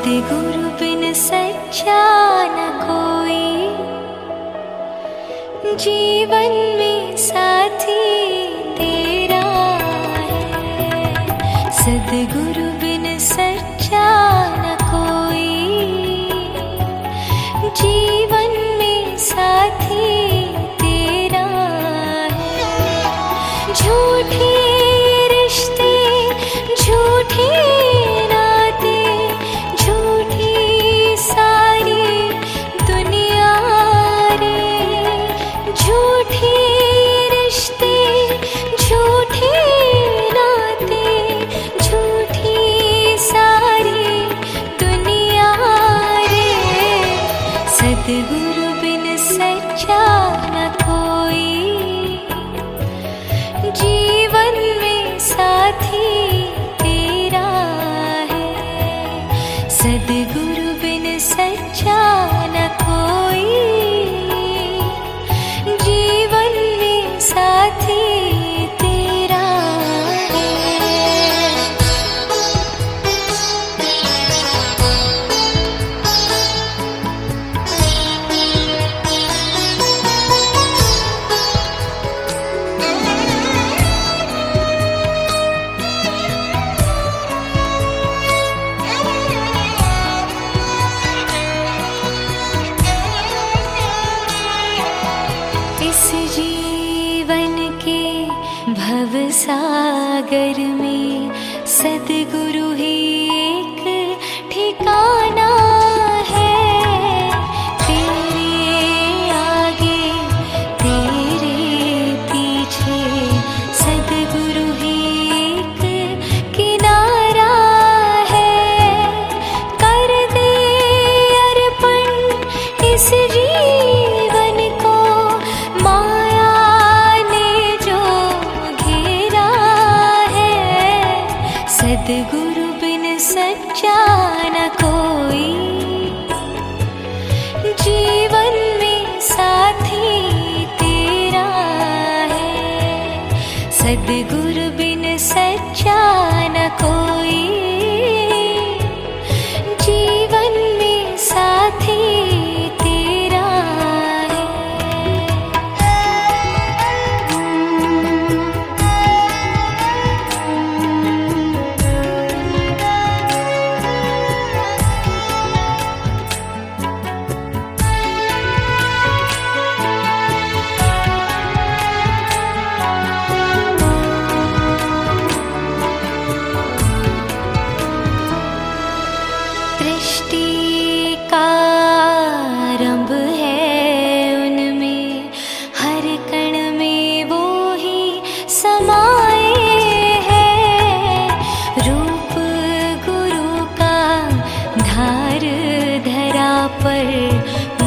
सद्गुरु बिन सच्चा न कोई। जीवन में साथी तेरा है। सागुरु बिन स সাথী सागर में सदगुरु सद्गुरु बिन सच्चा न कोई। जीवन में साथी तेरा है। सागुरु बिन सच्चा न कोई। धरा पर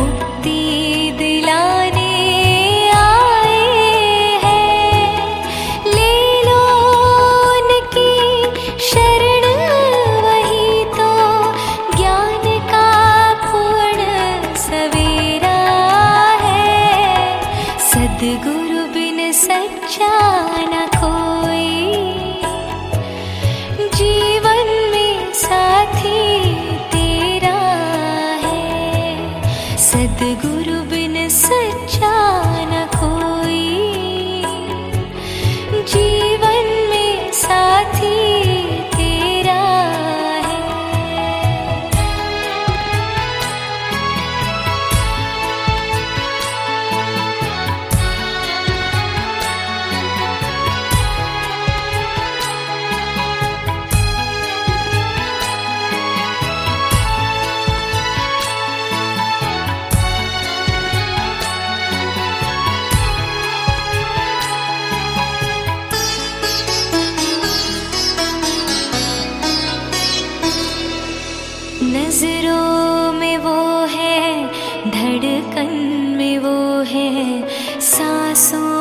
Xa